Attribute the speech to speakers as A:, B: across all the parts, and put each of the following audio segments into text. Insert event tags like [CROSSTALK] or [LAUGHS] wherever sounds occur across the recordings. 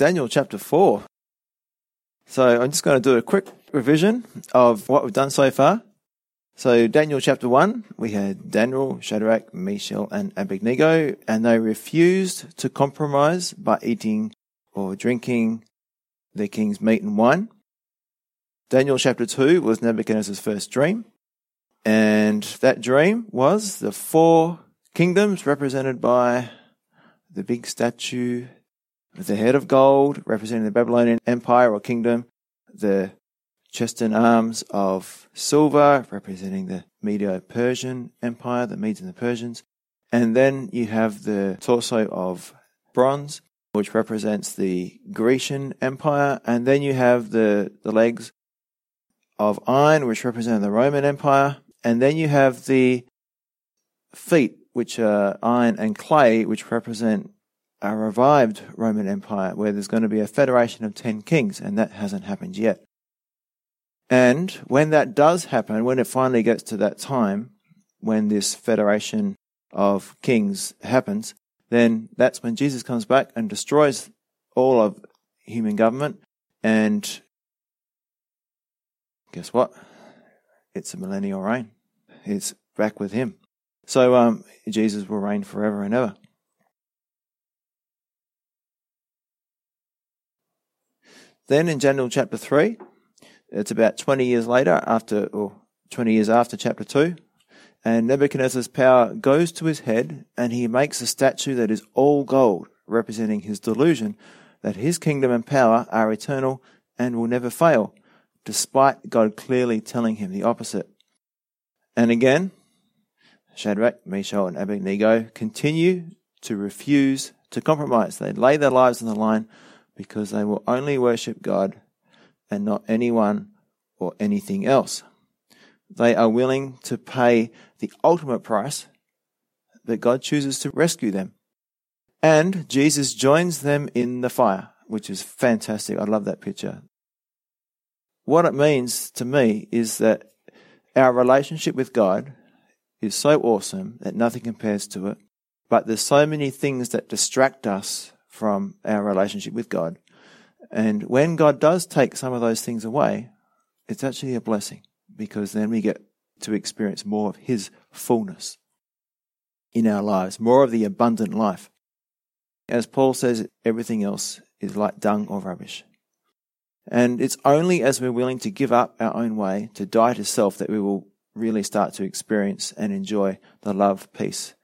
A: Daniel chapter 4. So I'm just going to do a quick revision of what we've done so far. So Daniel chapter 1, we had Daniel, Shadrach, Mishael, and Abednego, and they refused to compromise by eating or drinking the king's meat and wine. Daniel chapter 2 was Nebuchadnezzar's first dream. And that dream was the four kingdoms represented by the big statue the head of gold representing the Babylonian Empire or kingdom, the chest and arms of silver representing the Medo Persian Empire, the Medes and the Persians. And then you have the torso of bronze, which represents the Grecian Empire. And then you have the, the legs of iron, which represent the Roman Empire. And then you have the feet, which are iron and clay, which represent a revived Roman Empire, where there's going to be a federation of ten kings, and that hasn't happened yet. And when that does happen, when it finally gets to that time, when this federation of kings happens, then that's when Jesus comes back and destroys all of human government and guess what? It's a millennial reign. It's back with him. So um, Jesus will reign forever and ever. Then in Daniel chapter 3, it's about 20 years later, after, or 20 years after chapter 2, and Nebuchadnezzar's power goes to his head, and he makes a statue that is all gold, representing his delusion that his kingdom and power are eternal and will never fail despite God clearly telling him the opposite. And again, Shadrach, Meshach, and Abednego continue to refuse to compromise. They lay their lives on the line because they will only worship God and not anyone or anything else. They are willing to pay the ultimate price that God chooses to rescue them. And Jesus joins them in the fire, which is fantastic. I love that picture. What it means to me is that our relationship with God is so awesome that nothing compares to it. But there's so many things that distract us from our relationship with God. And when God does take some of those things away, it's actually a blessing because then we get to experience more of His fullness in our lives, more of the abundant life. As Paul says, everything else is like dung or rubbish. And it's only as we're willing to give up our own way, to die to self, that we will really start to experience and enjoy the love, peace,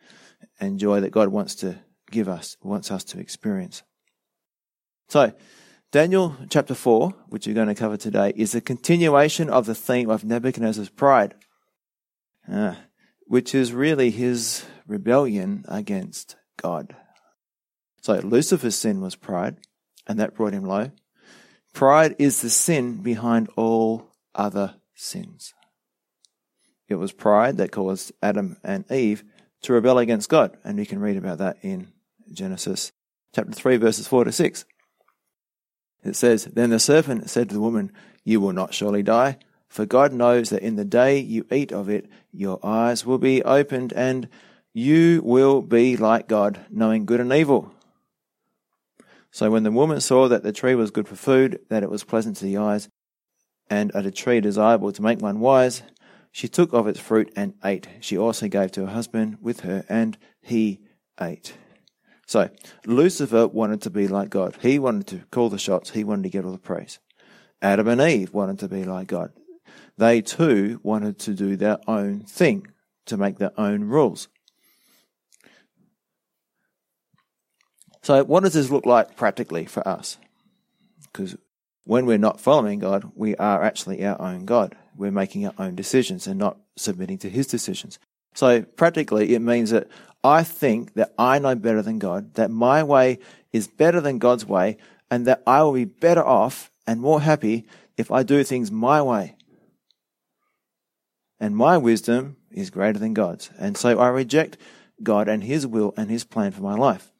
A: and joy that God wants to give us, wants us to experience. So, Daniel chapter 4, which we're going to cover today, is a continuation of the theme of Nebuchadnezzar's pride, uh, which is really his rebellion against God. So, Lucifer's sin was pride, and that brought him low. Pride is the sin behind all other sins. It was pride that caused Adam and Eve to rebel against God, and we can read about that in Genesis chapter 3, verses 4 to 6. It says, Then the serpent said to the woman, You will not surely die, for God knows that in the day you eat of it, your eyes will be opened, and you will be like God, knowing good and evil. So when the woman saw that the tree was good for food, that it was pleasant to the eyes, and a tree desirable to make one wise, she took of its fruit and ate. She also gave to her husband with her, and he ate. So Lucifer wanted to be like God. He wanted to call the shots. He wanted to get all the praise. Adam and Eve wanted to be like God. They too wanted to do their own thing, to make their own rules. So, what does this look like practically for us? Because when we're not following God, we are actually our own God. We're making our own decisions and not submitting to His decisions. So, practically, it means that I think that I know better than God, that my way is better than God's way, and that I will be better off and more happy if I do things my way. And my wisdom is greater than God's. And so I reject God and His will and His plan for my life.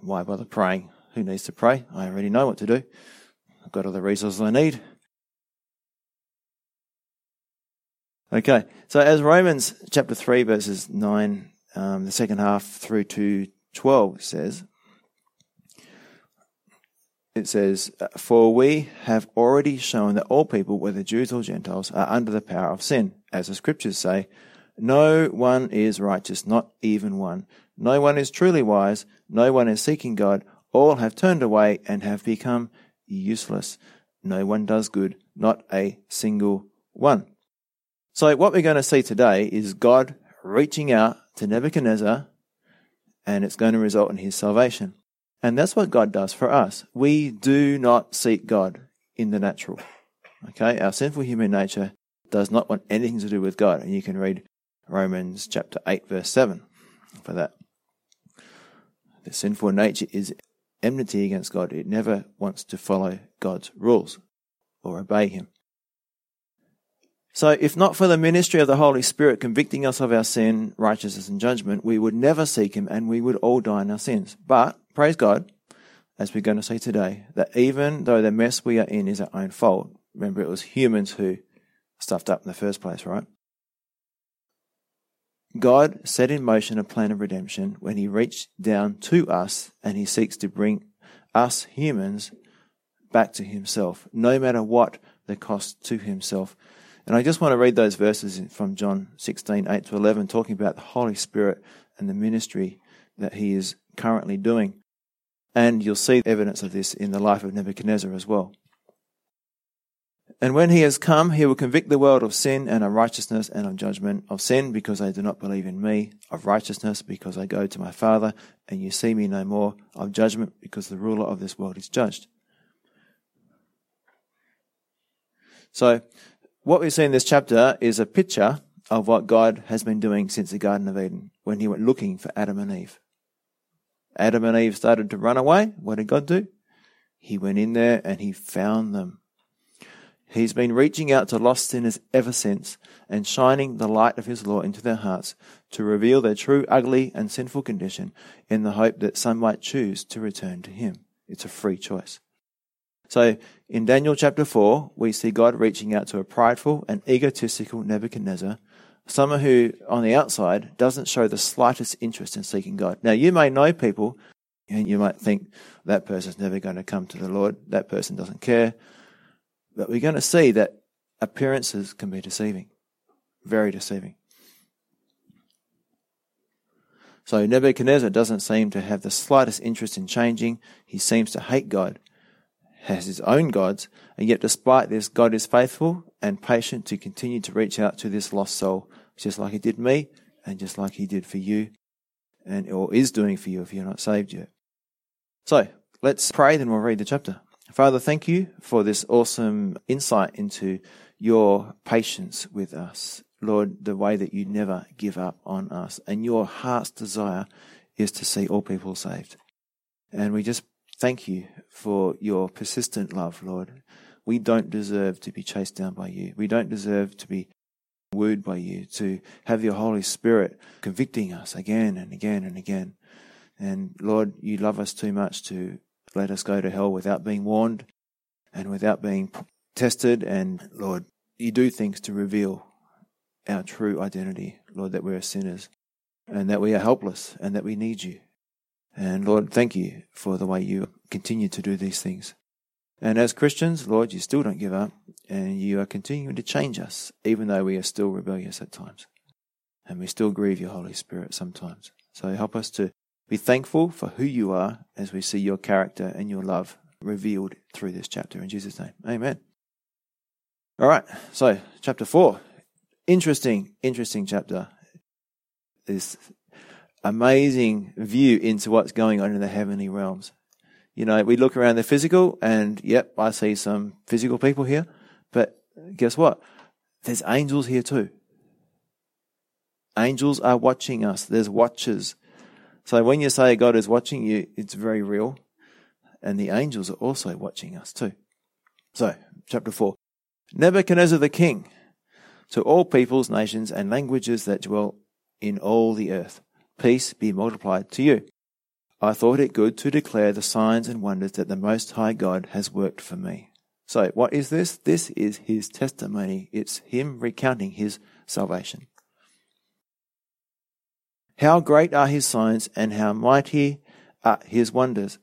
A: Why bother praying? Who needs to pray? I already know what to do. I've got all the resources I need. Okay, so as Romans chapter 3, verses 9, um, the second half through to 12 says, it says, For we have already shown that all people, whether Jews or Gentiles, are under the power of sin. As the scriptures say, no one is righteous, not even one. No one is truly wise. No one is seeking God. All have turned away and have become useless. No one does good, not a single one. So, what we're going to see today is God reaching out to Nebuchadnezzar, and it's going to result in his salvation. And that's what God does for us. We do not seek God in the natural. Okay? Our sinful human nature does not want anything to do with God. And you can read Romans chapter 8, verse 7 for that. The sinful nature is enmity against God. It never wants to follow God's rules or obey Him. So, if not for the ministry of the Holy Spirit convicting us of our sin, righteousness, and judgment, we would never seek Him and we would all die in our sins. But, praise God, as we're going to see today, that even though the mess we are in is our own fault, remember it was humans who stuffed up in the first place, right? God set in motion a plan of redemption when He reached down to us and He seeks to bring us humans back to Himself, no matter what the cost to Himself. And I just want to read those verses from John 16, 8 to 11, talking about the Holy Spirit and the ministry that He is currently doing. And you'll see evidence of this in the life of Nebuchadnezzar as well. And when he has come, he will convict the world of sin and unrighteousness and of judgment, of sin because they do not believe in me, of righteousness because I go to my Father and you see me no more, of judgment because the ruler of this world is judged. So, what we see in this chapter is a picture of what God has been doing since the Garden of Eden when he went looking for Adam and Eve. Adam and Eve started to run away. What did God do? He went in there and he found them. He's been reaching out to lost sinners ever since and shining the light of his law into their hearts to reveal their true ugly and sinful condition in the hope that some might choose to return to him. It's a free choice. So in Daniel chapter 4, we see God reaching out to a prideful and egotistical Nebuchadnezzar, someone who on the outside doesn't show the slightest interest in seeking God. Now you may know people and you might think that person's never going to come to the Lord. That person doesn't care. But we're going to see that appearances can be deceiving, very deceiving. So Nebuchadnezzar doesn't seem to have the slightest interest in changing. He seems to hate God, has his own gods, and yet despite this, God is faithful and patient to continue to reach out to this lost soul, just like he did me and just like he did for you and or is doing for you if you're not saved yet. So let's pray, then we'll read the chapter. Father, thank you for this awesome insight into your patience with us. Lord, the way that you never give up on us and your heart's desire is to see all people saved. And we just thank you for your persistent love, Lord. We don't deserve to be chased down by you. We don't deserve to be wooed by you, to have your Holy Spirit convicting us again and again and again. And Lord, you love us too much to let us go to hell without being warned and without being tested. And Lord, you do things to reveal our true identity, Lord, that we're sinners and that we are helpless and that we need you. And Lord, thank you for the way you continue to do these things. And as Christians, Lord, you still don't give up and you are continuing to change us, even though we are still rebellious at times. And we still grieve your Holy Spirit sometimes. So help us to be thankful for who you are as we see your character and your love revealed through this chapter. In Jesus' name, amen. All right, so chapter 4. Interesting, interesting chapter. This amazing view into what's going on in the heavenly realms. You know, we look around the physical, and yep, I see some physical people here, but guess what? There's angels here too. Angels are watching us. There's watchers. So when you say God is watching you, it's very real. And the angels are also watching us too. So, chapter 4. Nebuchadnezzar the king, to all peoples, nations, and languages that dwell in all the earth, peace be multiplied to you. I thought it good to declare the signs and wonders that the Most High God has worked for me. So, what is this? This is his testimony. It's him recounting his salvation. How great are his signs and how mighty are his wonders.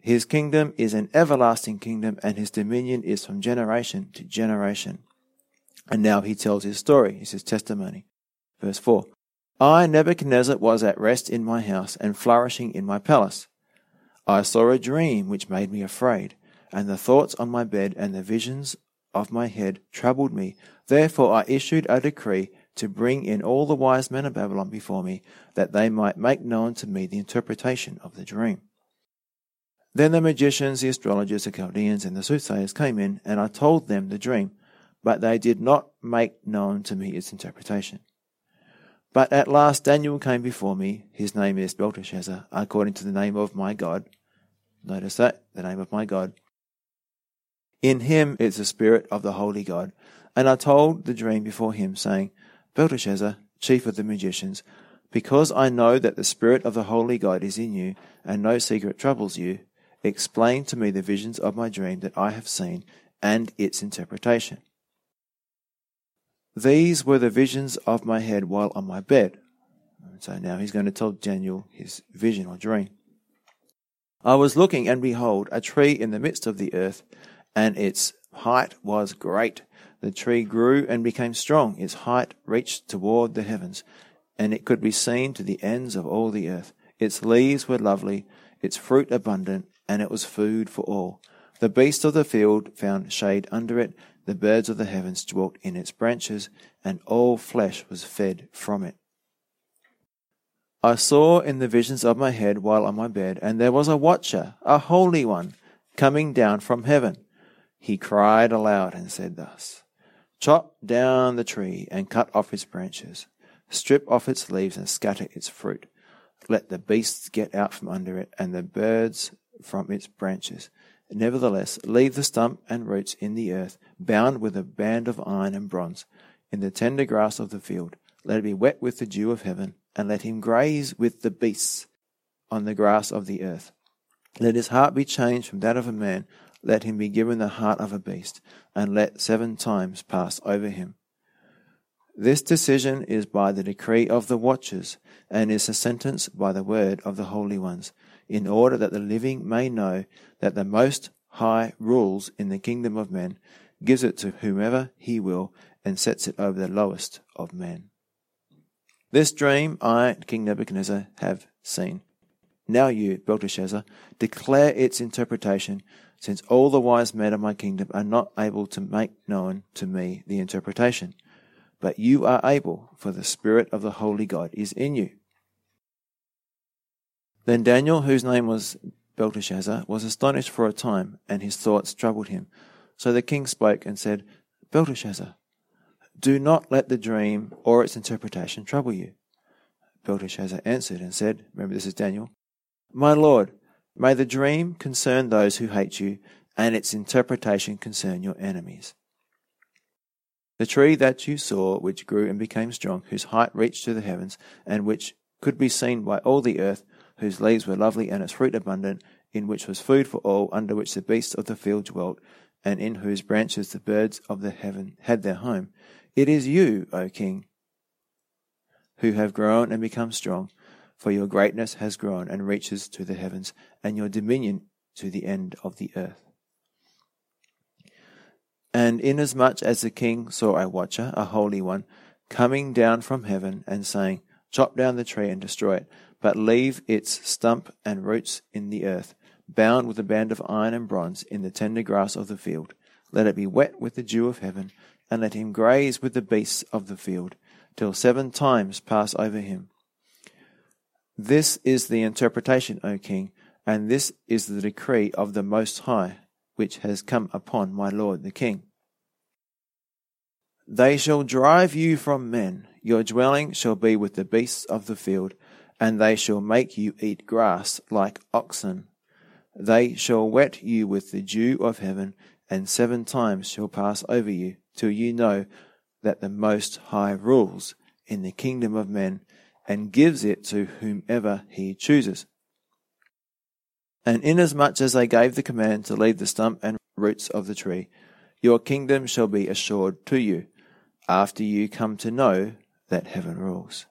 A: His kingdom is an everlasting kingdom, and his dominion is from generation to generation. And now he tells his story, is his testimony. Verse 4 I, Nebuchadnezzar, was at rest in my house and flourishing in my palace. I saw a dream which made me afraid, and the thoughts on my bed and the visions of my head troubled me. Therefore I issued a decree to bring in all the wise men of Babylon before me, that they might make known to me the interpretation of the dream. Then the magicians, the astrologers, the Chaldeans, and the soothsayers came in, and I told them the dream, but they did not make known to me its interpretation. But at last Daniel came before me. His name is Belteshazzar, according to the name of my God. Notice that, the name of my God. In him is the spirit of the holy God. And I told the dream before him, saying, Belteshazzar, chief of the magicians, because I know that the spirit of the holy God is in you, and no secret troubles you, Explain to me the visions of my dream that I have seen and its interpretation. These were the visions of my head while on my bed. So now he's going to tell Daniel his vision or dream. I was looking, and behold, a tree in the midst of the earth, and its height was great. The tree grew and became strong. Its height reached toward the heavens, and it could be seen to the ends of all the earth. Its leaves were lovely, its fruit abundant, and it was food for all. The beasts of the field found shade under it, the birds of the heavens dwelt in its branches, and all flesh was fed from it. I saw in the visions of my head while on my bed, and there was a watcher, a holy one, coming down from heaven. He cried aloud and said thus Chop down the tree and cut off its branches, strip off its leaves and scatter its fruit. Let the beasts get out from under it, and the birds from its branches. Nevertheless, leave the stump and roots in the earth, bound with a band of iron and bronze, in the tender grass of the field. Let it be wet with the dew of heaven, and let him graze with the beasts on the grass of the earth. Let his heart be changed from that of a man, let him be given the heart of a beast, and let seven times pass over him. This decision is by the decree of the watchers, and is a sentence by the word of the holy ones in order that the living may know that the Most High rules in the kingdom of men, gives it to whomever he will, and sets it over the lowest of men. This dream I, King Nebuchadnezzar, have seen. Now you, Belteshazzar, declare its interpretation, since all the wise men of my kingdom are not able to make known to me the interpretation. But you are able, for the Spirit of the Holy God is in you. Then Daniel, whose name was Belteshazzar, was astonished for a time, and his thoughts troubled him. So the king spoke and said, Belteshazzar, do not let the dream or its interpretation trouble you. Belteshazzar answered and said, Remember, this is Daniel, My lord, may the dream concern those who hate you, and its interpretation concern your enemies. The tree that you saw, which grew and became strong, whose height reached to the heavens, and which could be seen by all the earth, whose leaves were lovely and its fruit abundant, in which was food for all, under which the beasts of the field dwelt, and in whose branches the birds of the heaven had their home. It is you, O king, who have grown and become strong, for your greatness has grown and reaches to the heavens, and your dominion to the end of the earth. And inasmuch as the king saw a watcher, a holy one, coming down from heaven, and saying, Chop down the tree and destroy it, but leave its stump and roots in the earth, bound with a band of iron and bronze in the tender grass of the field. Let it be wet with the dew of heaven, and let him graze with the beasts of the field, till seven times pass over him. This is the interpretation, O king, and this is the decree of the Most High, which has come upon my lord the king. They shall drive you from men, your dwelling shall be with the beasts of the field, and they shall make you eat grass like oxen. They shall wet you with the dew of heaven, and seven times shall pass over you, till you know that the Most High rules in the kingdom of men, and gives it to whomever he chooses. And inasmuch as they gave the command to leave the stump and roots of the tree, your kingdom shall be assured to you, after you come to know that heaven rules.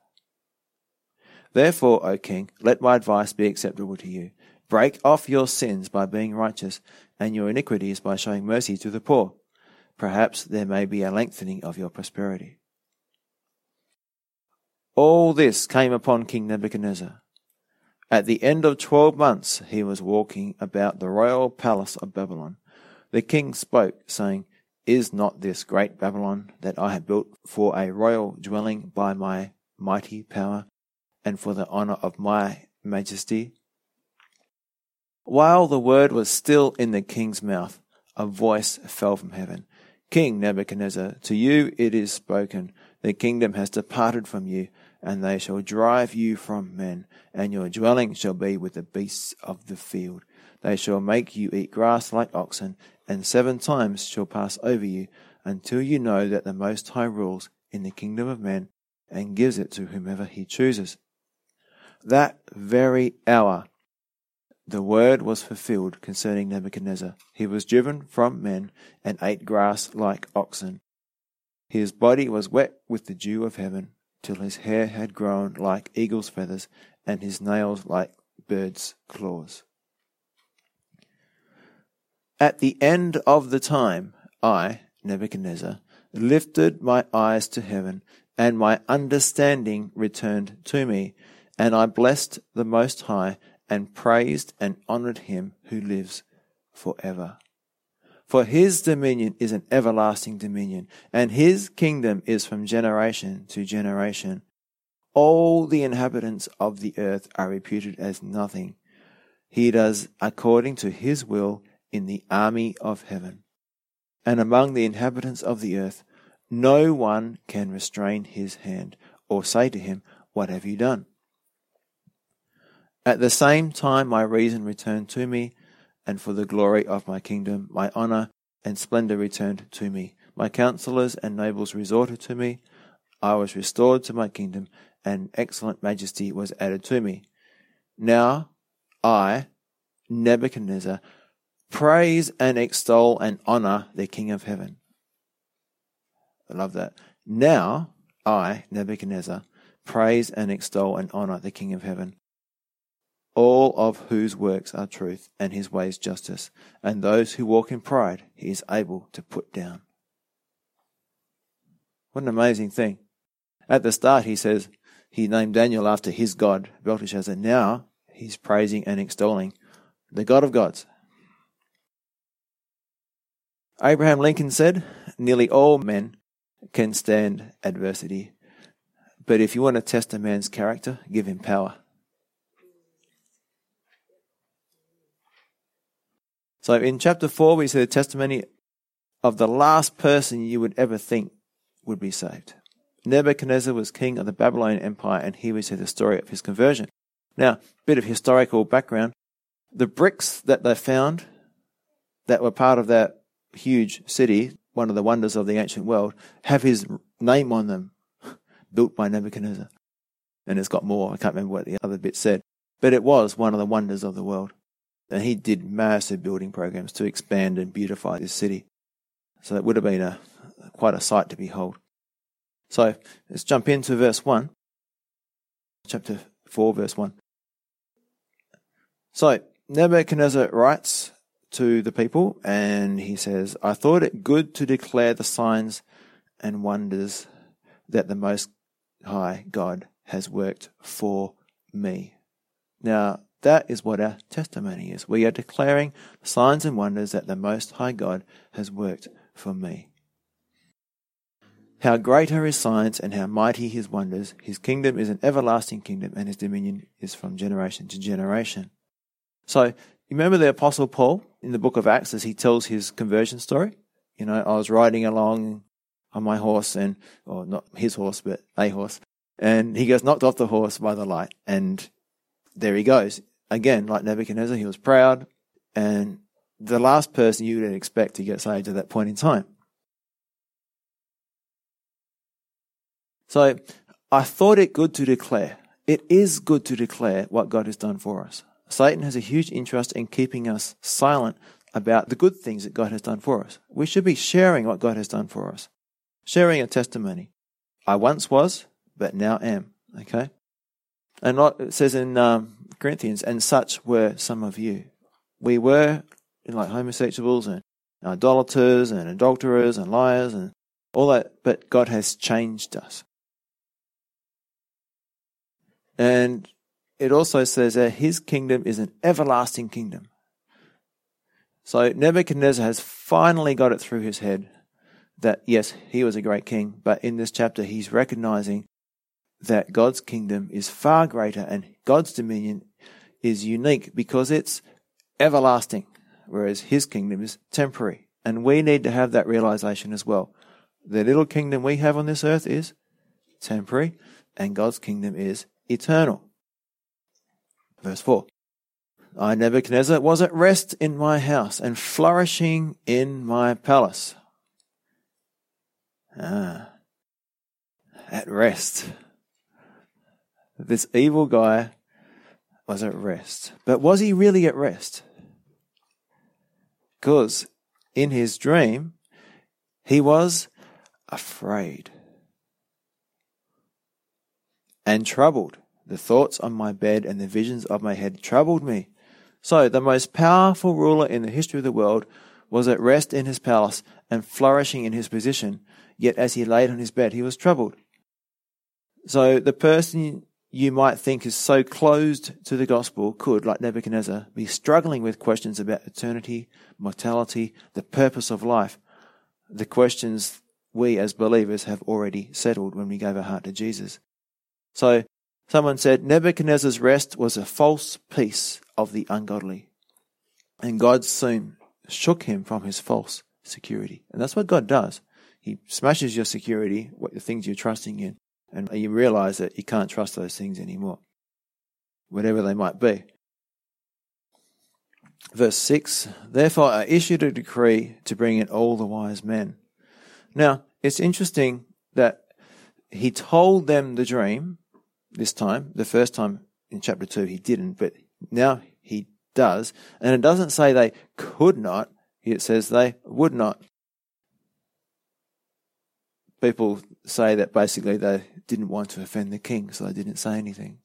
A: Therefore, O king, let my advice be acceptable to you. Break off your sins by being righteous, and your iniquities by showing mercy to the poor. Perhaps there may be a lengthening of your prosperity. All this came upon King Nebuchadnezzar. At the end of twelve months he was walking about the royal palace of Babylon. The king spoke, saying, Is not this great Babylon that I have built for a royal dwelling by my mighty power, and for the honour of my majesty? While the word was still in the king's mouth, a voice fell from heaven. King Nebuchadnezzar, to you it is spoken, the kingdom has departed from you, and they shall drive you from men, and your dwelling shall be with the beasts of the field. They shall make you eat grass like oxen, and seven times shall pass over you, until you know that the Most High rules in the kingdom of men, and gives it to whomever he chooses. That very hour the word was fulfilled concerning Nebuchadnezzar. He was driven from men and ate grass like oxen. His body was wet with the dew of heaven, till his hair had grown like eagle's feathers, and his nails like birds' claws. At the end of the time, I, Nebuchadnezzar, lifted my eyes to heaven, and my understanding returned to me, and I blessed the Most High and praised and honored him who lives forever. For his dominion is an everlasting dominion, and his kingdom is from generation to generation. All the inhabitants of the earth are reputed as nothing. He does according to his will in the army of heaven. And among the inhabitants of the earth, no one can restrain his hand or say to him, What have you done? At the same time, my reason returned to me, and for the glory of my kingdom, my honor and splendor returned to me. My counselors and nobles resorted to me. I was restored to my kingdom, and excellent majesty was added to me. Now I, Nebuchadnezzar, praise and extol and honor the King of heaven. I love that. Now I, Nebuchadnezzar, praise and extol and honor the King of heaven all of whose works are truth and his ways justice, and those who walk in pride he is able to put down. What an amazing thing. At the start, he says he named Daniel after his God, Belteshazzar. Now he's praising and extolling the God of gods. Abraham Lincoln said, Nearly all men can stand adversity, but if you want to test a man's character, give him power. So in chapter 4, we see the testimony of the last person you would ever think would be saved. Nebuchadnezzar was king of the Babylonian Empire, and here we see the story of his conversion. Now, bit of historical background. The bricks that they found that were part of that huge city, one of the wonders of the ancient world, have his name on them, [LAUGHS] built by Nebuchadnezzar. And it's got more. I can't remember what the other bit said. But it was one of the wonders of the world. And he did massive building programs to expand and beautify this city. So it would have been a quite a sight to behold. So let's jump into verse 1, chapter 4, verse 1. So Nebuchadnezzar writes to the people and he says, I thought it good to declare the signs and wonders that the Most High God has worked for me. Now, that is what our testimony is. We are declaring signs and wonders that the Most High God has worked for me. How great are his signs and how mighty his wonders. His kingdom is an everlasting kingdom and his dominion is from generation to generation. So, you remember the Apostle Paul in the book of Acts as he tells his conversion story? You know, I was riding along on my horse and, or not his horse, but a horse. And he gets knocked off the horse by the light and there he goes again, like Nebuchadnezzar, he was proud and the last person you would expect to get saved at that point in time. So I thought it good to declare. It is good to declare what God has done for us. Satan has a huge interest in keeping us silent about the good things that God has done for us. We should be sharing what God has done for us, sharing a testimony. I once was, but now am. Okay? And it says in um, Corinthians, and such were some of you. We were like homosexuals and idolaters and adulterers and liars and all that, but God has changed us. And it also says that his kingdom is an everlasting kingdom. So Nebuchadnezzar has finally got it through his head that yes, he was a great king, but in this chapter he's recognizing that God's kingdom is far greater and God's dominion is unique because it's everlasting, whereas his kingdom is temporary. And we need to have that realization as well. The little kingdom we have on this earth is temporary, and God's kingdom is eternal. Verse 4 I, Nebuchadnezzar, was at rest in my house and flourishing in my palace. Ah, at rest. This evil guy was at rest. But was he really at rest? Because in his dream, he was afraid and troubled. The thoughts on my bed and the visions of my head troubled me. So the most powerful ruler in the history of the world was at rest in his palace and flourishing in his position, yet as he laid on his bed, he was troubled. So the person you might think is so closed to the gospel could, like Nebuchadnezzar, be struggling with questions about eternity, mortality, the purpose of life, the questions we as believers have already settled when we gave our heart to Jesus. So someone said Nebuchadnezzar's rest was a false peace of the ungodly. And God soon shook him from his false security. And that's what God does. He smashes your security, what the things you're trusting in, and you realize that you can't trust those things anymore, whatever they might be. Verse 6 Therefore I issued a decree to bring in all the wise men. Now, it's interesting that he told them the dream this time. The first time in chapter 2 he didn't, but now he does. And it doesn't say they could not, it says they would not people say that basically they didn't want to offend the king, so they didn't say anything.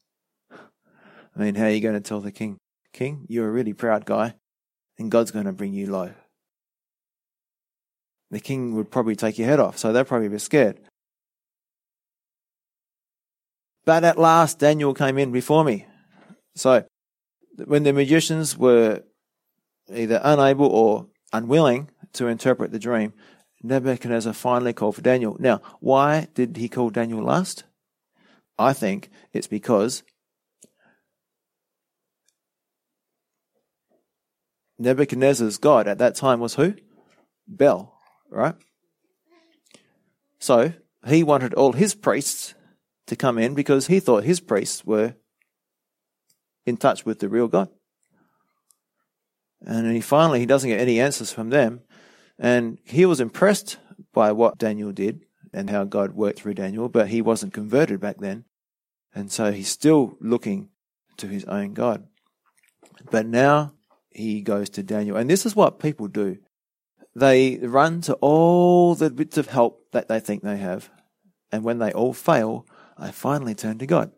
A: I mean, how are you going to tell the king, King, you're a really proud guy, and God's going to bring you low? The king would probably take your head off, so they're probably bit scared. But at last, Daniel came in before me. So, when the magicians were either unable or unwilling to interpret the dream, Nebuchadnezzar finally called for Daniel. Now, why did he call Daniel last? I think it's because Nebuchadnezzar's God at that time was who? Bel, right? So he wanted all his priests to come in because he thought his priests were in touch with the real God. And he finally he doesn't get any answers from them. And he was impressed by what Daniel did and how God worked through Daniel, but he wasn't converted back then. And so he's still looking to his own God. But now he goes to Daniel. And this is what people do. They run to all the bits of help that they think they have. And when they all fail, they finally turn to God.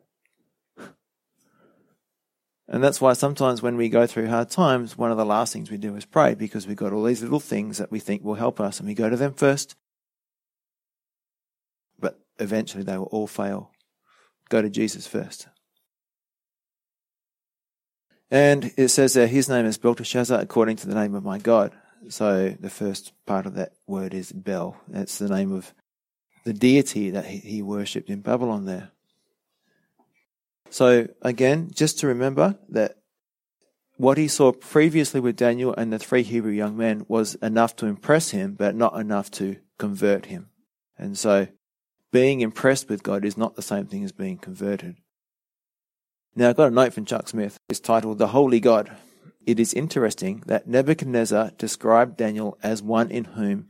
A: And that's why sometimes when we go through hard times, one of the last things we do is pray because we've got all these little things that we think will help us and we go to them first. But eventually they will all fail. Go to Jesus first. And it says that his name is Belteshazzar according to the name of my God. So the first part of that word is Bel. That's the name of the deity that he worshipped in Babylon there. So again, just to remember that what he saw previously with Daniel and the three Hebrew young men was enough to impress him, but not enough to convert him. And so being impressed with God is not the same thing as being converted. Now, I've got a note from Chuck Smith. It's titled The Holy God. It is interesting that Nebuchadnezzar described Daniel as one in whom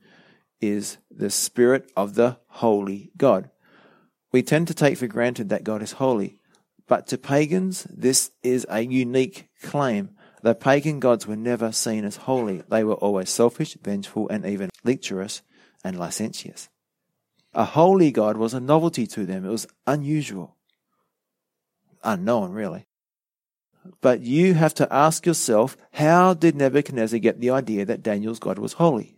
A: is the Spirit of the Holy God. We tend to take for granted that God is holy, but to pagans, this is a unique claim. The pagan gods were never seen as holy. They were always selfish, vengeful, and even lecherous and licentious. A holy God was a novelty to them. It was unusual. Unknown, really. but you have to ask yourself how did Nebuchadnezzar get the idea that Daniel's God was holy?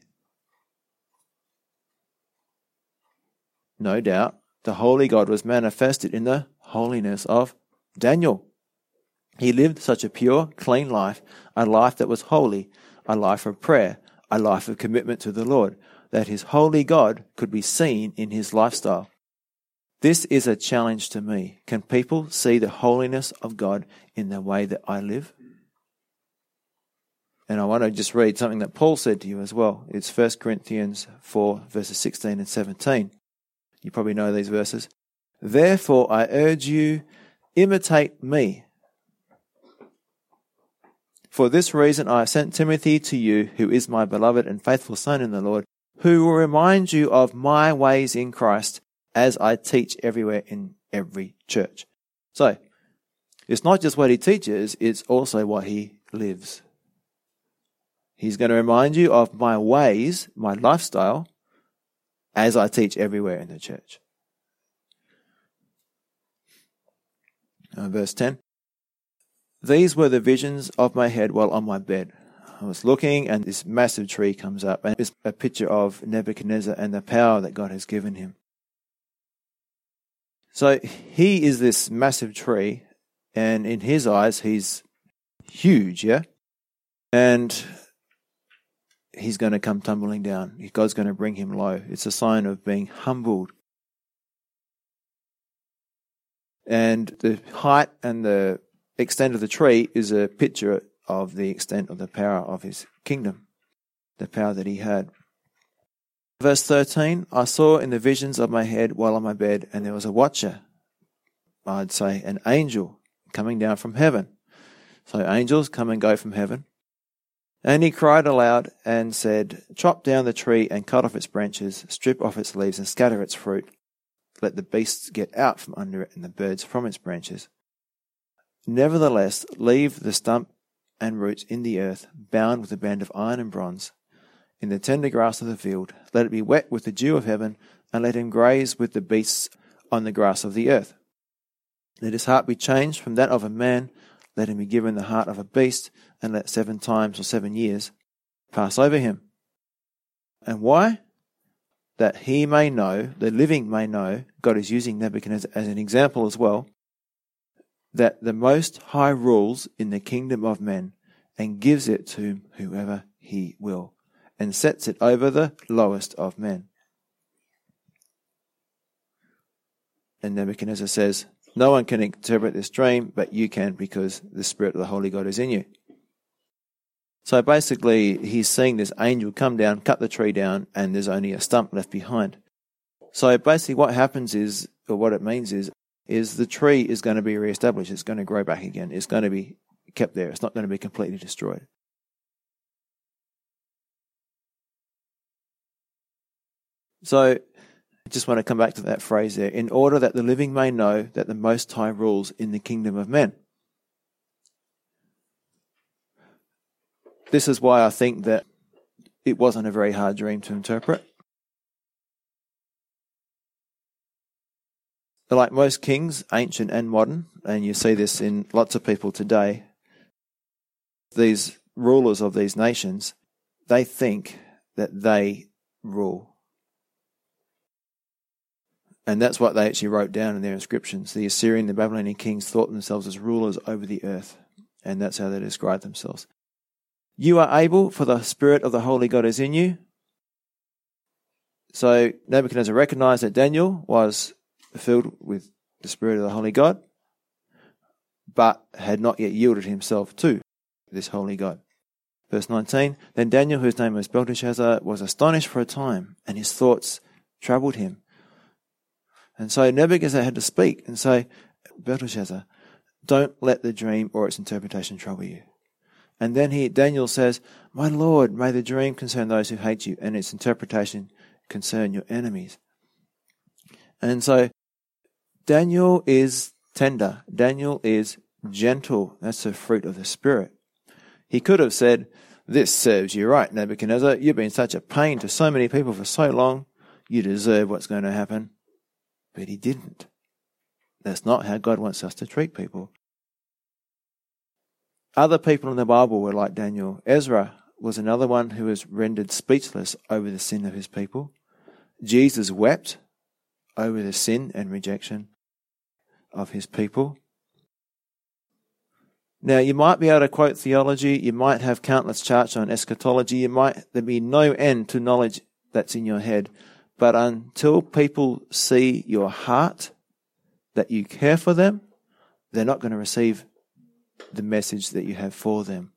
A: No doubt, the holy God was manifested in the holiness of Daniel. He lived such a pure, clean life, a life that was holy, a life of prayer, a life of commitment to the Lord, that his holy God could be seen in his lifestyle. This is a challenge to me. Can people see the holiness of God in the way that I live? And I want to just read something that Paul said to you as well. It's 1 Corinthians 4, verses 16 and 17. You probably know these verses. Therefore, I urge you, imitate me. For this reason, I have sent Timothy to you, who is my beloved and faithful son in the Lord, who will remind you of my ways in Christ as I teach everywhere in every church. So, it's not just what he teaches, it's also what he lives. He's going to remind you of my ways, my lifestyle, as I teach everywhere in the church. Uh, verse 10 These were the visions of my head while on my bed. I was looking, and this massive tree comes up, and it's a picture of Nebuchadnezzar and the power that God has given him. So he is this massive tree, and in his eyes, he's huge, yeah? And he's going to come tumbling down. God's going to bring him low. It's a sign of being humbled. And the height and the extent of the tree is a picture of the extent of the power of his kingdom, the power that he had. Verse 13 I saw in the visions of my head while on my bed, and there was a watcher, I'd say an angel, coming down from heaven. So angels come and go from heaven. And he cried aloud and said, Chop down the tree and cut off its branches, strip off its leaves and scatter its fruit. Let the beasts get out from under it and the birds from its branches. Nevertheless, leave the stump and roots in the earth, bound with a band of iron and bronze, in the tender grass of the field. Let it be wet with the dew of heaven, and let him graze with the beasts on the grass of the earth. Let his heart be changed from that of a man, let him be given the heart of a beast, and let seven times or seven years pass over him. And why? That he may know, the living may know, God is using Nebuchadnezzar as an example as well, that the Most High rules in the kingdom of men and gives it to whoever he will, and sets it over the lowest of men. And Nebuchadnezzar says, no one can interpret this dream, but you can because the Spirit of the Holy God is in you. So basically, he's seeing this angel come down, cut the tree down, and there's only a stump left behind. So basically, what happens is, or what it means is, is the tree is going to be reestablished. It's going to grow back again. It's going to be kept there. It's not going to be completely destroyed. So I just want to come back to that phrase there. In order that the living may know that the Most High rules in the kingdom of men. This is why I think that it wasn't a very hard dream to interpret. Like most kings, ancient and modern, and you see this in lots of people today, these rulers of these nations, they think that they rule. And that's what they actually wrote down in their inscriptions. The Assyrian, the Babylonian kings thought themselves as rulers over the earth. And that's how they described themselves. You are able, for the Spirit of the Holy God is in you. So Nebuchadnezzar recognized that Daniel was filled with the Spirit of the Holy God, but had not yet yielded himself to this Holy God. Verse 19 Then Daniel, whose name was Belteshazzar, was astonished for a time, and his thoughts troubled him. And so Nebuchadnezzar had to speak and say, Belteshazzar, don't let the dream or its interpretation trouble you. And then he, Daniel says, My Lord, may the dream concern those who hate you, and its interpretation concern your enemies. And so Daniel is tender. Daniel is gentle. That's the fruit of the Spirit. He could have said, This serves you right, Nebuchadnezzar. You've been such a pain to so many people for so long. You deserve what's going to happen. But he didn't. That's not how God wants us to treat people. Other people in the Bible were like Daniel. Ezra was another one who was rendered speechless over the sin of his people. Jesus wept over the sin and rejection of his people. Now, you might be able to quote theology, you might have countless charts on eschatology, you might there be no end to knowledge that's in your head, but until people see your heart, that you care for them, they're not going to receive the message that you have for them.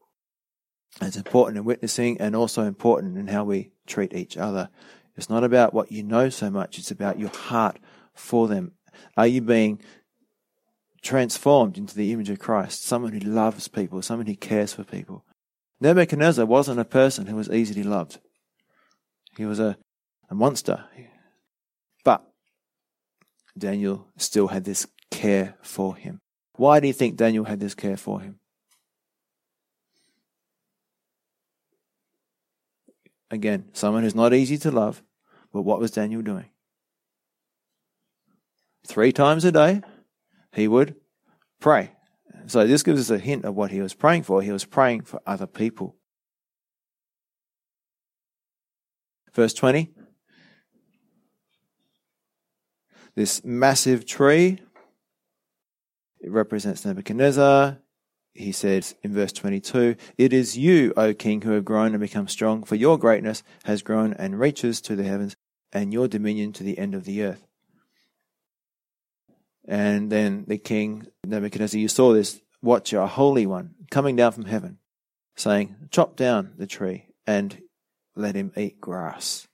A: It's important in witnessing and also important in how we treat each other. It's not about what you know so much, it's about your heart for them. Are you being transformed into the image of Christ, someone who loves people, someone who cares for people. Nebuchadnezzar wasn't a person who was easily loved. He was a, a monster. But Daniel still had this care for him. Why do you think Daniel had this care for him? Again, someone who's not easy to love, but what was Daniel doing? Three times a day, he would pray. So this gives us a hint of what he was praying for. He was praying for other people. Verse 20. This massive tree, it represents Nebuchadnezzar. He says in verse 22, It is you, O king, who have grown and become strong, for your greatness has grown and reaches to the heavens, and your dominion to the end of the earth. And then the king Nebuchadnezzar, you saw this watcher, a holy one, coming down from heaven, saying, Chop down the tree and let him eat grass.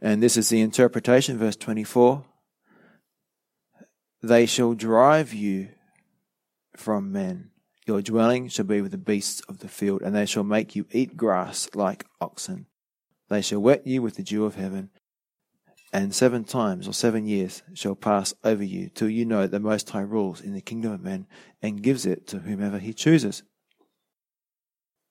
A: And this is the interpretation, verse 24. They shall drive you from men. Your dwelling shall be with the beasts of the field, and they shall make you eat grass like oxen. They shall wet you with the dew of heaven, and seven times or seven years shall pass over you till you know that the Most High rules in the kingdom of men and gives it to whomever he chooses.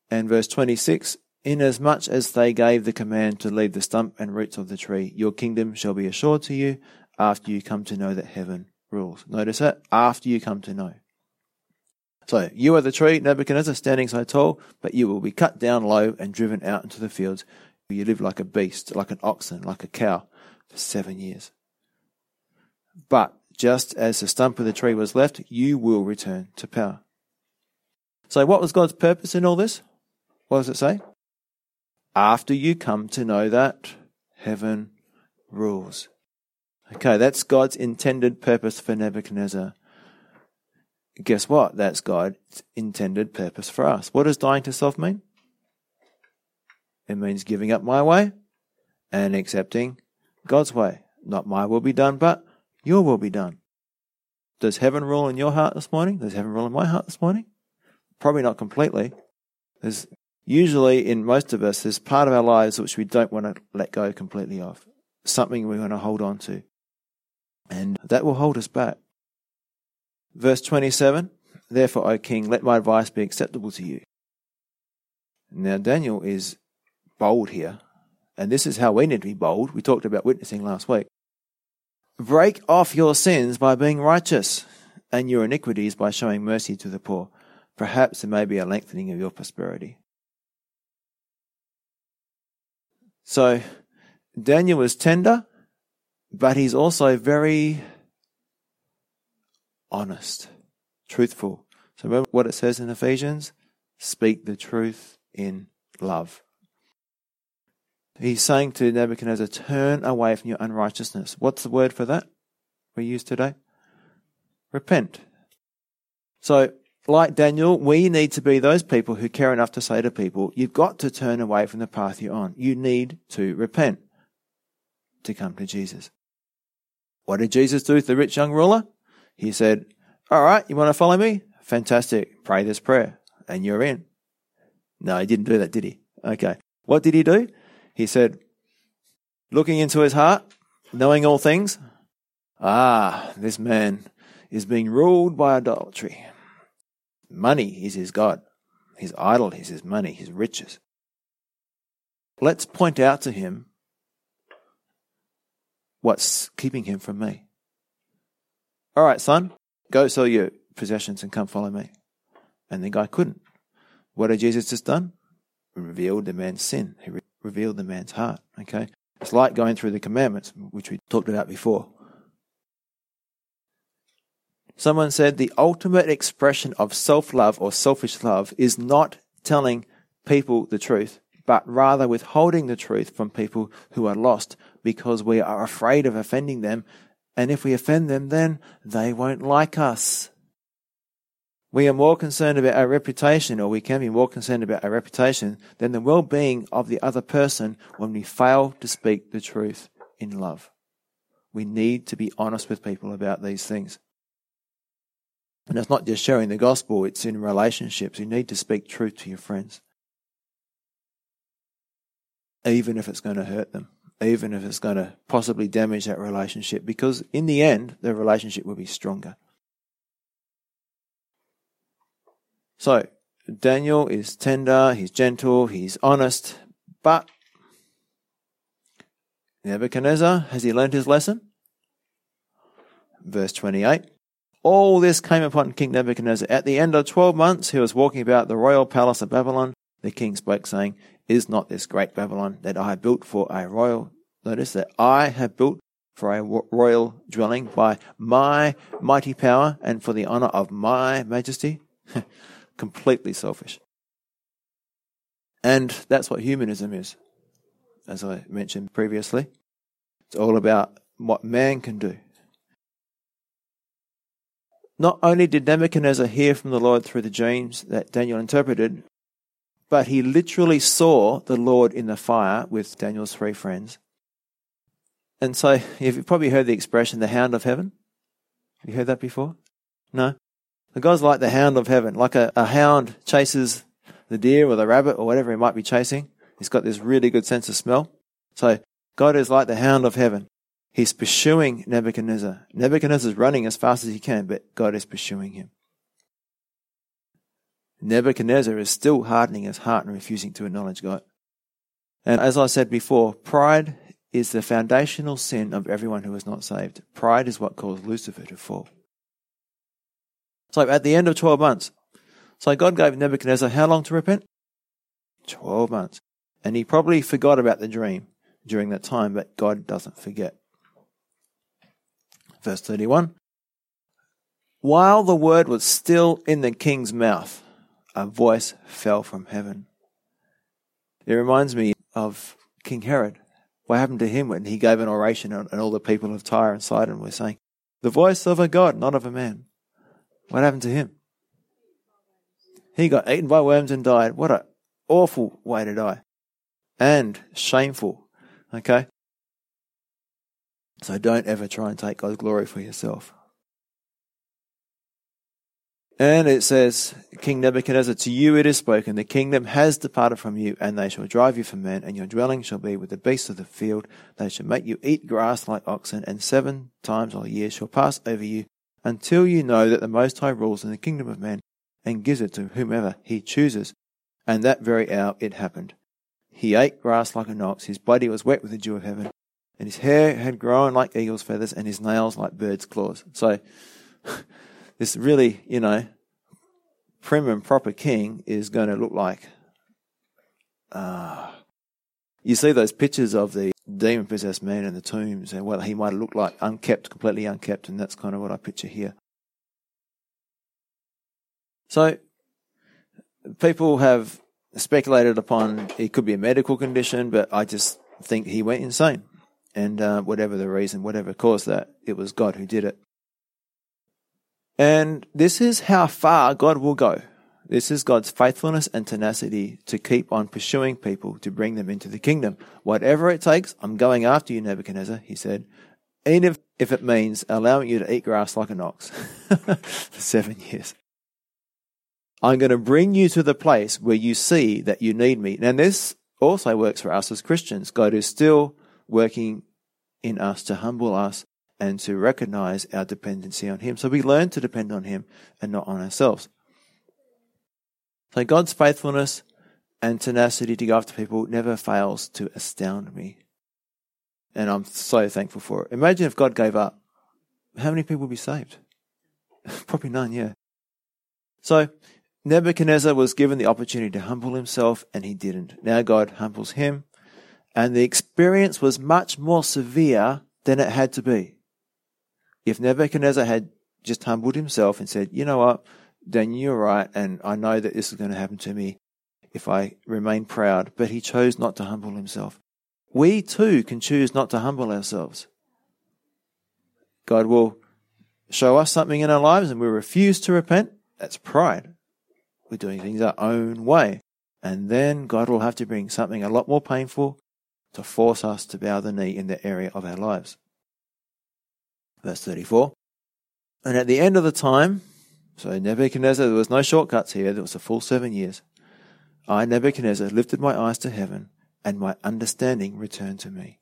A: And verse 26 Inasmuch as they gave the command to leave the stump and roots of the tree, your kingdom shall be assured to you after you come to know that heaven rules. Notice it After you come to know. So, you are the tree, Nebuchadnezzar, standing so tall, but you will be cut down low and driven out into the fields. You live like a beast, like an oxen, like a cow for seven years. But just as the stump of the tree was left, you will return to power. So, what was God's purpose in all this? What does it say? After you come to know that heaven rules. Okay, that's God's intended purpose for Nebuchadnezzar. Guess what? That's God's intended purpose for us. What does dying to self mean? It means giving up my way and accepting God's way. Not my will be done, but your will be done. Does heaven rule in your heart this morning? Does heaven rule in my heart this morning? Probably not completely. There's usually in most of us, there's part of our lives which we don't want to let go completely of. Something we want to hold on to. And that will hold us back. Verse 27 Therefore, O king, let my advice be acceptable to you. Now, Daniel is bold here and this is how we need to be bold. We talked about witnessing last week. Break off your sins by being righteous, and your iniquities by showing mercy to the poor. Perhaps there may be a lengthening of your prosperity. So, Daniel was tender, but he's also very honest, truthful. So, remember what it says in Ephesians? Speak the truth in love. He's saying to Nebuchadnezzar, turn away from your unrighteousness. What's the word for that we use today? Repent. So, like Daniel, we need to be those people who care enough to say to people, you've got to turn away from the path you're on. You need to repent to come to Jesus. What did Jesus do to the rich young ruler? He said, all right, you want to follow me? Fantastic. Pray this prayer and you're in. No, he didn't do that, did he? Okay. What did he do? He said, looking into his heart, knowing all things, ah, this man is being ruled by idolatry. Money is his God. His idol is his money, his riches. Let's point out to him what's keeping him from me. All right, son, go sell your possessions and come follow me. And the guy couldn't. What had Jesus just done? Revealed the man's sin. He re- revealed the man's heart. Okay? It's like going through the commandments, which we talked about before. Someone said the ultimate expression of self love or selfish love is not telling people the truth, but rather withholding the truth from people who are lost because we are afraid of offending them. And if we offend them, then they won't like us. We are more concerned about our reputation, or we can be more concerned about our reputation than the well being of the other person when we fail to speak the truth in love. We need to be honest with people about these things. And it's not just sharing the gospel, it's in relationships. You need to speak truth to your friends. Even if it's going to hurt them, even if it's going to possibly damage that relationship, because in the end, the relationship will be stronger. So, Daniel is tender, he's gentle, he's honest, but Nebuchadnezzar, has he learned his lesson? Verse 28 All this came upon King Nebuchadnezzar. At the end of twelve months, he was walking about the royal palace of Babylon. The king spoke, saying, Is not this great Babylon that I have built for a royal, notice that I have built for a royal dwelling by my mighty power and for the honor of my majesty? [LAUGHS] completely selfish. And that's what humanism is, as I mentioned previously. It's all about what man can do. Not only did Nebuchadnezzar hear from the Lord through the dreams that Daniel interpreted, but he literally saw the Lord in the fire with Daniel's three friends. And so you've probably heard the expression, the hound of heaven. Have you heard that before? No? The God's like the hound of heaven, like a, a hound chases the deer or the rabbit or whatever he might be chasing. He's got this really good sense of smell. So God is like the hound of heaven. He's pursuing Nebuchadnezzar. Nebuchadnezzar's running as fast as he can, but God is pursuing him. Nebuchadnezzar is still hardening his heart and refusing to acknowledge God. And as I said before, pride is the foundational sin of everyone who is not saved. Pride is what caused Lucifer to fall. So at the end of 12 months. So God gave Nebuchadnezzar how long to repent? 12 months. And he probably forgot about the dream during that time, but God doesn't forget. Verse 31. While the word was still in the king's mouth, a voice fell from heaven. It reminds me of King Herod. What happened to him when he gave an oration and all the people of Tyre and Sidon were saying, The voice of a God, not of a man. What happened to him? He got eaten by worms and died. What an awful way to die. And shameful. Okay? So don't ever try and take God's glory for yourself. And it says, King Nebuchadnezzar, to you it is spoken, the kingdom has departed from you, and they shall drive you from men, and your dwelling shall be with the beasts of the field. They shall make you eat grass like oxen, and seven times a year shall pass over you, until you know that the Most High rules in the kingdom of men and gives it to whomever he chooses. And that very hour it happened. He ate grass like an ox, his body was wet with the dew of heaven, and his hair had grown like eagle's feathers, and his nails like bird's claws. So, [LAUGHS] this really, you know, prim and proper king is going to look like. Uh, you see those pictures of the demon possessed man in the tombs and what he might look like, unkept, completely unkept, and that's kind of what I picture here. So, people have speculated upon it could be a medical condition, but I just think he went insane. And uh, whatever the reason, whatever caused that, it was God who did it. And this is how far God will go. This is God's faithfulness and tenacity to keep on pursuing people to bring them into the kingdom. Whatever it takes, I'm going after you, Nebuchadnezzar, he said, even if, it means allowing you to eat grass like an ox [LAUGHS] for seven years. I'm going to bring you to the place where you see that you need me. And this also works for us as Christians. God is still working in us to humble us and to recognize our dependency on Him. So we learn to depend on Him and not on ourselves. So God's faithfulness and tenacity to go after people never fails to astound me. And I'm so thankful for it. Imagine if God gave up. How many people would be saved? [LAUGHS] Probably none, yeah. So Nebuchadnezzar was given the opportunity to humble himself and he didn't. Now God humbles him and the experience was much more severe than it had to be. If Nebuchadnezzar had just humbled himself and said, you know what, then you're right and I know that this is going to happen to me if I remain proud, but he chose not to humble himself. We too can choose not to humble ourselves. God will show us something in our lives and we refuse to repent. That's pride. We're doing things our own way. And then God will have to bring something a lot more painful to force us to bow the knee in the area of our lives. Verse 34. And at the end of the time, so Nebuchadnezzar, there was no shortcuts here, there was a full seven years. I, Nebuchadnezzar, lifted my eyes to heaven, and my understanding returned to me.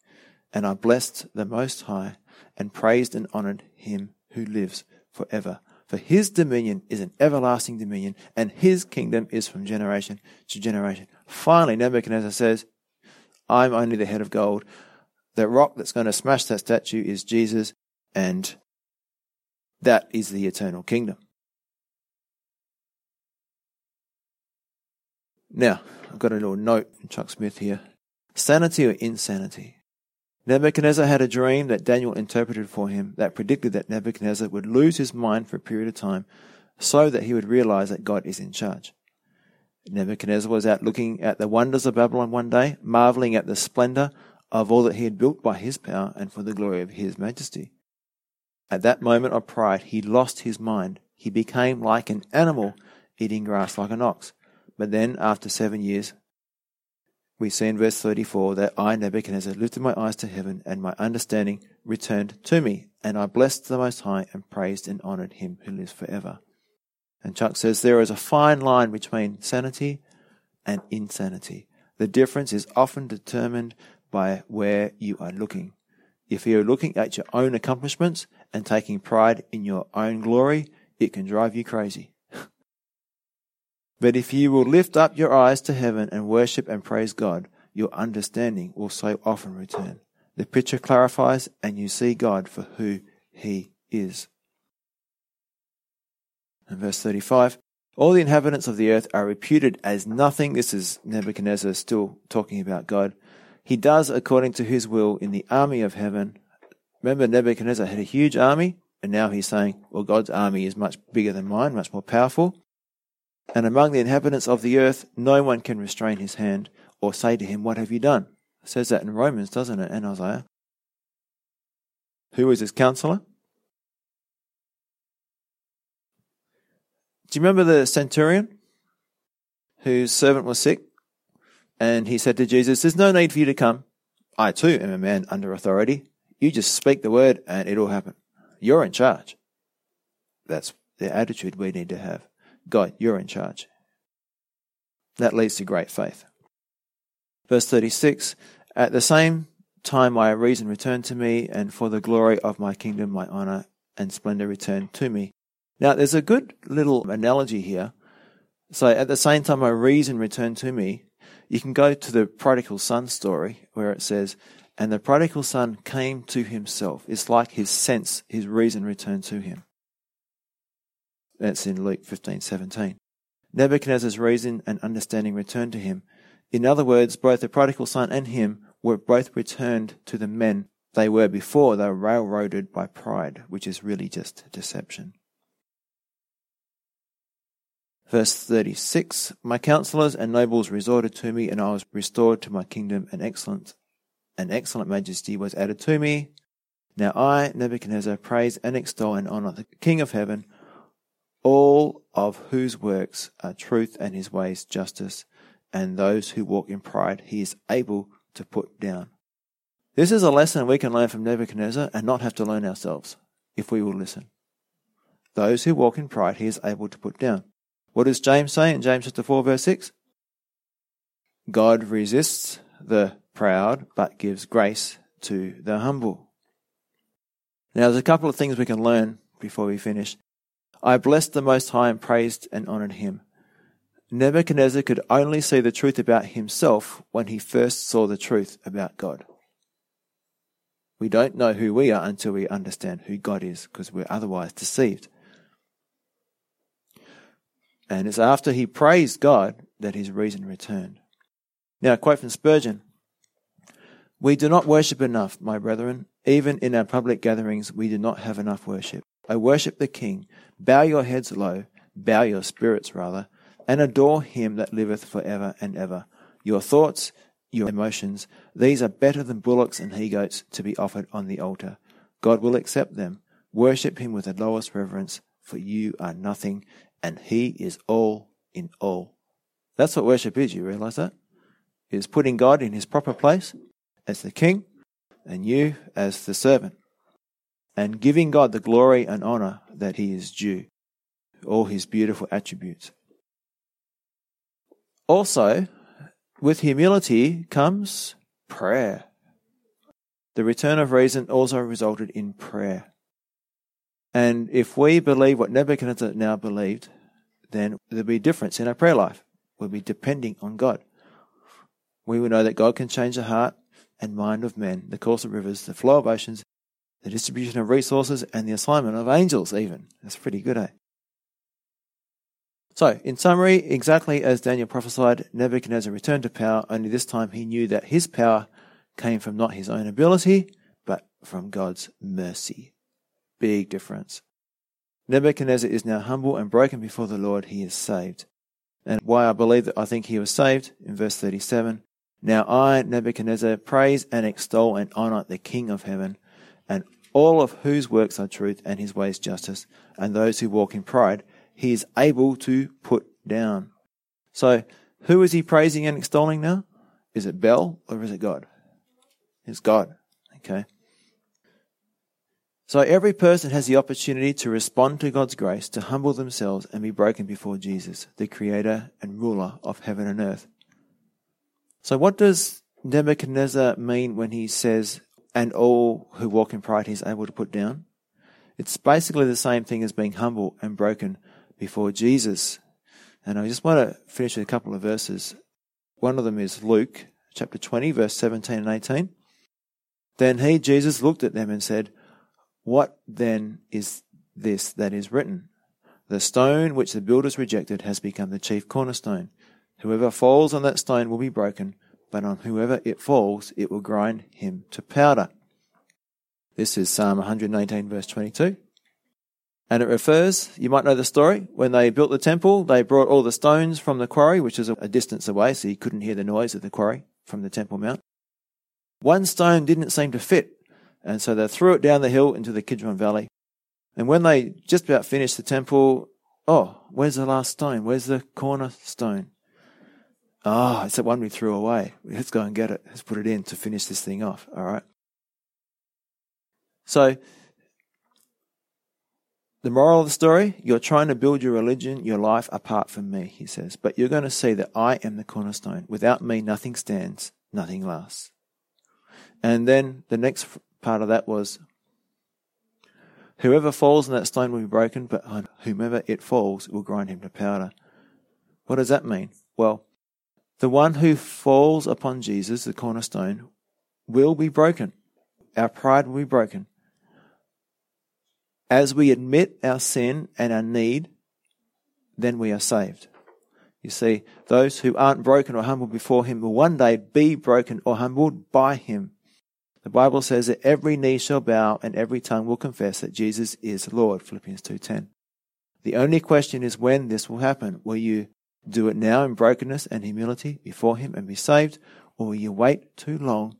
A: And I blessed the Most High, and praised and honored him who lives forever. For his dominion is an everlasting dominion, and his kingdom is from generation to generation. Finally, Nebuchadnezzar says, I'm only the head of gold. The rock that's going to smash that statue is Jesus, and that is the eternal kingdom. Now, I've got a little note from Chuck Smith here. Sanity or insanity? Nebuchadnezzar had a dream that Daniel interpreted for him that predicted that Nebuchadnezzar would lose his mind for a period of time so that he would realize that God is in charge. Nebuchadnezzar was out looking at the wonders of Babylon one day, marveling at the splendor of all that he had built by his power and for the glory of his majesty. At that moment of pride, he lost his mind. He became like an animal eating grass like an ox. But then, after seven years, we see in verse 34 that I, Nebuchadnezzar, lifted my eyes to heaven, and my understanding returned to me, and I blessed the Most High and praised and honored him who lives forever. And Chuck says there is a fine line between sanity and insanity. The difference is often determined by where you are looking. If you're looking at your own accomplishments and taking pride in your own glory, it can drive you crazy. [LAUGHS] But if you will lift up your eyes to heaven and worship and praise God, your understanding will so often return. The picture clarifies and you see God for who he is. In verse 35, all the inhabitants of the earth are reputed as nothing. This is Nebuchadnezzar still talking about God. He does according to his will in the army of heaven. Remember, Nebuchadnezzar had a huge army, and now he's saying, well, God's army is much bigger than mine, much more powerful. And among the inhabitants of the earth, no one can restrain his hand or say to him, What have you done? It says that in Romans, doesn't it? And Isaiah. Who was his counselor? Do you remember the centurion whose servant was sick? And he said to Jesus, There's no need for you to come. I too am a man under authority. You just speak the word and it'll happen. You're in charge. That's the attitude we need to have. God, you're in charge. That leads to great faith. Verse 36 At the same time, my reason returned to me, and for the glory of my kingdom, my honor and splendor returned to me. Now, there's a good little analogy here. So, at the same time, my reason returned to me, you can go to the prodigal son story where it says, and the prodigal son came to himself. It's like his sense, his reason returned to him. That's in Luke 15:17. Nebuchadnezzar's reason and understanding returned to him. In other words, both the prodigal son and him were both returned to the men they were before they were railroaded by pride, which is really just deception. Verse 36 My counselors and nobles resorted to me, and I was restored to my kingdom, and excellent and excellent majesty was added to me. Now I, Nebuchadnezzar, praise and extol and honor the King of heaven all of whose works are truth and his ways justice, and those who walk in pride he is able to put down. This is a lesson we can learn from Nebuchadnezzar and not have to learn ourselves, if we will listen. Those who walk in pride he is able to put down. What does James say in James chapter 4 verse 6? God resists the proud, but gives grace to the humble. Now there's a couple of things we can learn before we finish. I blessed the Most High and praised and honored him. Nebuchadnezzar could only see the truth about himself when he first saw the truth about God. We don't know who we are until we understand who God is because we're otherwise deceived. And it's after he praised God that his reason returned. Now, a quote from Spurgeon We do not worship enough, my brethren. Even in our public gatherings, we do not have enough worship. I worship the King. Bow your heads low, bow your spirits rather, and adore him that liveth for ever and ever. Your thoughts, your emotions, these are better than bullocks and he goats to be offered on the altar. God will accept them. Worship him with the lowest reverence, for you are nothing, and he is all in all. That's what worship is, you realize that? Is putting God in his proper place as the king, and you as the servant, and giving God the glory and honor that he is due, all his beautiful attributes. Also, with humility comes prayer. The return of reason also resulted in prayer. And if we believe what Nebuchadnezzar now believed, then there'll be a difference in our prayer life. We'll be depending on God. We will know that God can change the heart and mind of men, the course of rivers, the flow of oceans, the distribution of resources, and the assignment of angels, even. That's pretty good, eh? So, in summary, exactly as Daniel prophesied, Nebuchadnezzar returned to power, only this time he knew that his power came from not his own ability, but from God's mercy. Big difference. Nebuchadnezzar is now humble and broken before the Lord. He is saved. And why I believe that I think he was saved, in verse 37, Now I, Nebuchadnezzar, praise and extol and honor the King of heaven, and all of whose works are truth and his ways justice, and those who walk in pride he is able to put down. So, who is he praising and extolling now? Is it Bel or is it God? It's God. Okay. So every person has the opportunity to respond to God's grace, to humble themselves and be broken before Jesus, the creator and ruler of heaven and earth. So what does Nebuchadnezzar mean when he says, and all who walk in pride he's able to put down? It's basically the same thing as being humble and broken before Jesus. And I just want to finish with a couple of verses. One of them is Luke chapter 20, verse 17 and 18. Then he, Jesus, looked at them and said, What then is this that is written? The stone which the builders rejected has become the chief cornerstone. Whoever falls on that stone will be broken, but on whoever it falls, it will grind him to powder. This is Psalm 119, verse 22. And it refers, you might know the story, when they built the temple, they brought all the stones from the quarry, which is a distance away, so you couldn't hear the noise of the quarry from the Temple Mount. One stone didn't seem to fit, and so they threw it down the hill into the Kidron Valley. And when they just about finished the temple, oh, where's the last stone? Where's the cornerstone? Ah, oh, it's the one we threw away. Let's go and get it. Let's put it in to finish this thing off. All right. So the moral of the story, you're trying to build your religion, your life apart from me, he says. But you're going to see that I am the cornerstone. Without me, nothing stands, nothing lasts. And then the next part of that was, whoever falls on that stone will be broken, but on whomever it falls will grind him to powder. What does that mean? Well, the one who falls upon Jesus, the cornerstone, will be broken. Our pride will be broken. As we admit our sin and our need, then we are saved. You see, those who aren't broken or humbled before Him will one day be broken or humbled by Him. The Bible says that every knee shall bow and every tongue will confess that Jesus is Lord. Philippians 2.10. The only question is when this will happen. Will you do it now in brokenness and humility before Him and be saved? Or will you wait too long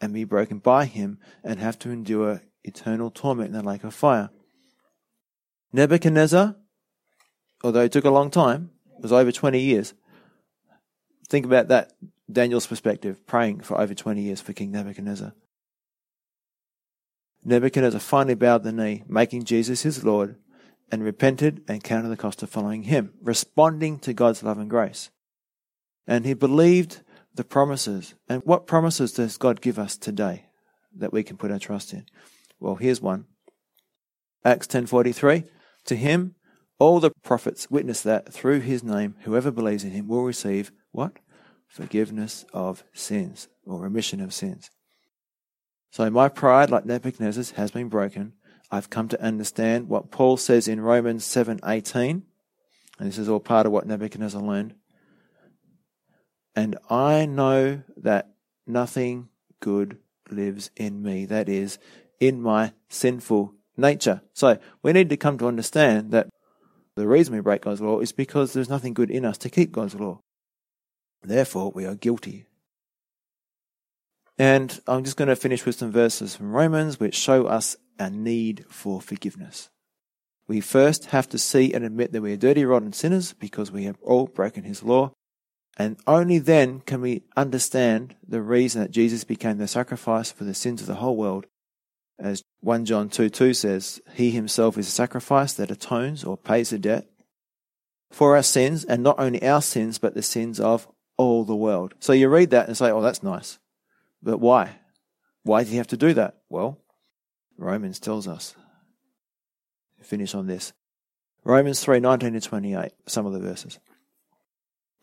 A: and be broken by Him and have to endure eternal torment in the lake of fire. Nebuchadnezzar, although it took a long time, it was over 20 years. Think about that, Daniel's perspective, praying for over 20 years for King Nebuchadnezzar. Nebuchadnezzar finally bowed the knee, making Jesus his Lord, and repented and counted the cost of following him, responding to God's love and grace. And he believed the promises. And what promises does God give us today that we can put our trust in? Well, here's one. Acts 10:43 To him all the prophets witness that through his name whoever believes in him will receive what? Forgiveness of sins or remission of sins. So my pride like Nebuchadnezzar's has been broken. I've come to understand what Paul says in Romans 7:18 And this is all part of what Nebuchadnezzar learned. And I know that nothing good lives in me, that is, in my sinful nature. So we need to come to understand that the reason we break God's law is because there's nothing good in us to keep God's law. Therefore, we are guilty. And I'm just going to finish with some verses from Romans which show us our need for forgiveness. We first have to see and admit that we are dirty, rotten sinners because we have all broken his law. And only then can we understand the reason that Jesus became the sacrifice for the sins of the whole world. As 1 John 2 2 says, He himself is a sacrifice that atones or pays the debt for our sins, and not only our sins, but the sins of all the world. So you read that and say, Oh, that's nice. But why? Why did he have to do that? Well, Romans tells us. Finish on this. Romans 3 19 to 28, some of the verses.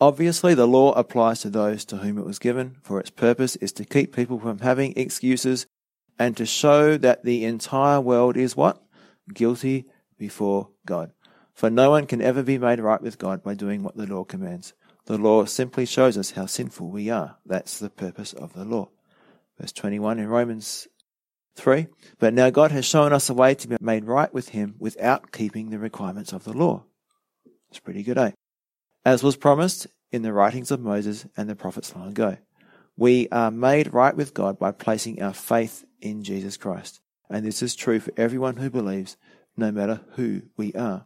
A: Obviously, the law applies to those to whom it was given, for its purpose is to keep people from having excuses and to show that the entire world is what? Guilty before God. For no one can ever be made right with God by doing what the law commands. The law simply shows us how sinful we are. That's the purpose of the law. Verse 21 in Romans 3. But now God has shown us a way to be made right with Him without keeping the requirements of the law. It's pretty good, eh? as was promised in the writings of Moses and the prophets long ago. We are made right with God by placing our faith in Jesus Christ. And this is true for everyone who believes, no matter who we are.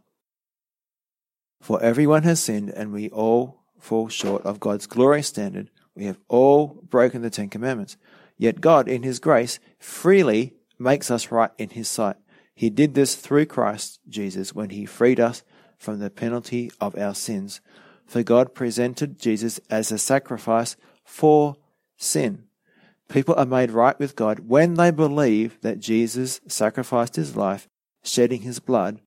A: For everyone has sinned, and we all fall short of God's glorious standard. We have all broken the Ten Commandments. Yet God, in His grace, freely makes us right in His sight. He did this through Christ Jesus when He freed us from the penalty of our sins for God presented Jesus as a sacrifice for sin. People are made right with God when they believe that Jesus sacrificed his life, shedding his blood.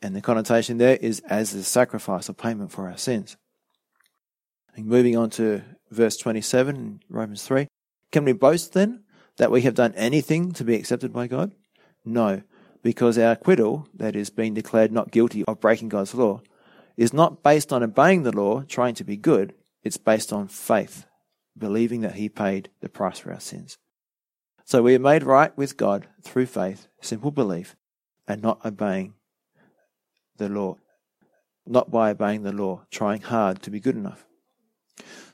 A: And the connotation there is as a sacrifice or payment for our sins. And moving on to verse 27 in Romans 3. Can we boast then that we have done anything to be accepted by God? No, because our acquittal, that is, being declared not guilty of breaking God's law, is not based on obeying the law, trying to be good. It's based on faith, believing that He paid the price for our sins. So we are made right with God through faith, simple belief, and not obeying the law. Not by obeying the law, trying hard to be good enough.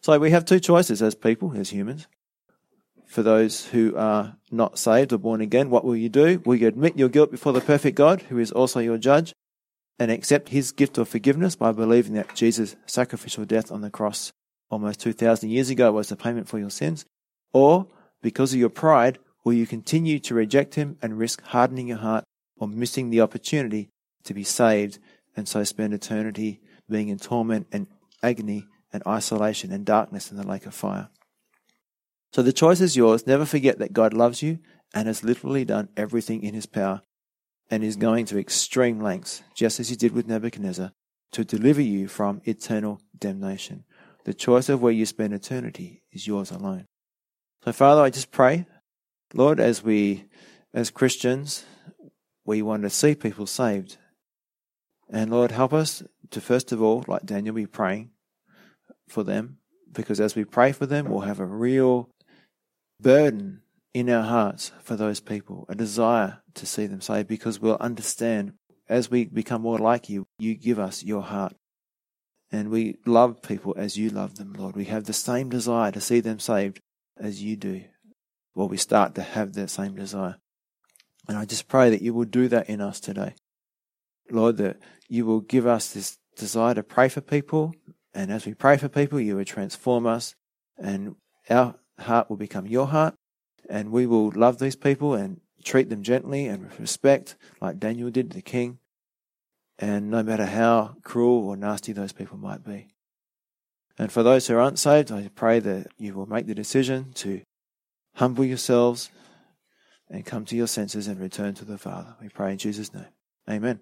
A: So we have two choices as people, as humans. For those who are not saved or born again, what will you do? Will you admit your guilt before the perfect God, who is also your judge? and accept his gift of forgiveness by believing that Jesus' sacrificial death on the cross almost 2,000 years ago was the payment for your sins? Or, because of your pride, will you continue to reject him and risk hardening your heart or missing the opportunity to be saved and so spend eternity being in torment and agony and isolation and darkness in the lake of fire? So the choice is yours. Never forget that God loves you and has literally done everything in his power and is going to extreme lengths, just as he did with Nebuchadnezzar, to deliver you from eternal damnation. The choice of where you spend eternity is yours alone. So, Father, I just pray, Lord, as we, as Christians, we want to see people saved. And Lord, help us to first of all, like Daniel, be praying for them, because as we pray for them, we'll have a real burden in our hearts for those people, a desire to see them saved, because we'll understand as we become more like you, you give us your heart. And we love people as you love them, Lord. We have the same desire to see them saved as you do. Well, we start to have that same desire. And I just pray that you will do that in us today. Lord, that you will give us this desire to pray for people. And as we pray for people, you will transform us and our heart will become your heart and we will love these people and treat them gently and with respect, like Daniel did to the king, and no matter how cruel or nasty those people might be. And for those who aren't saved, I pray that you will make the decision to humble yourselves and come to your senses and return to the Father. We pray in Jesus' name. Amen.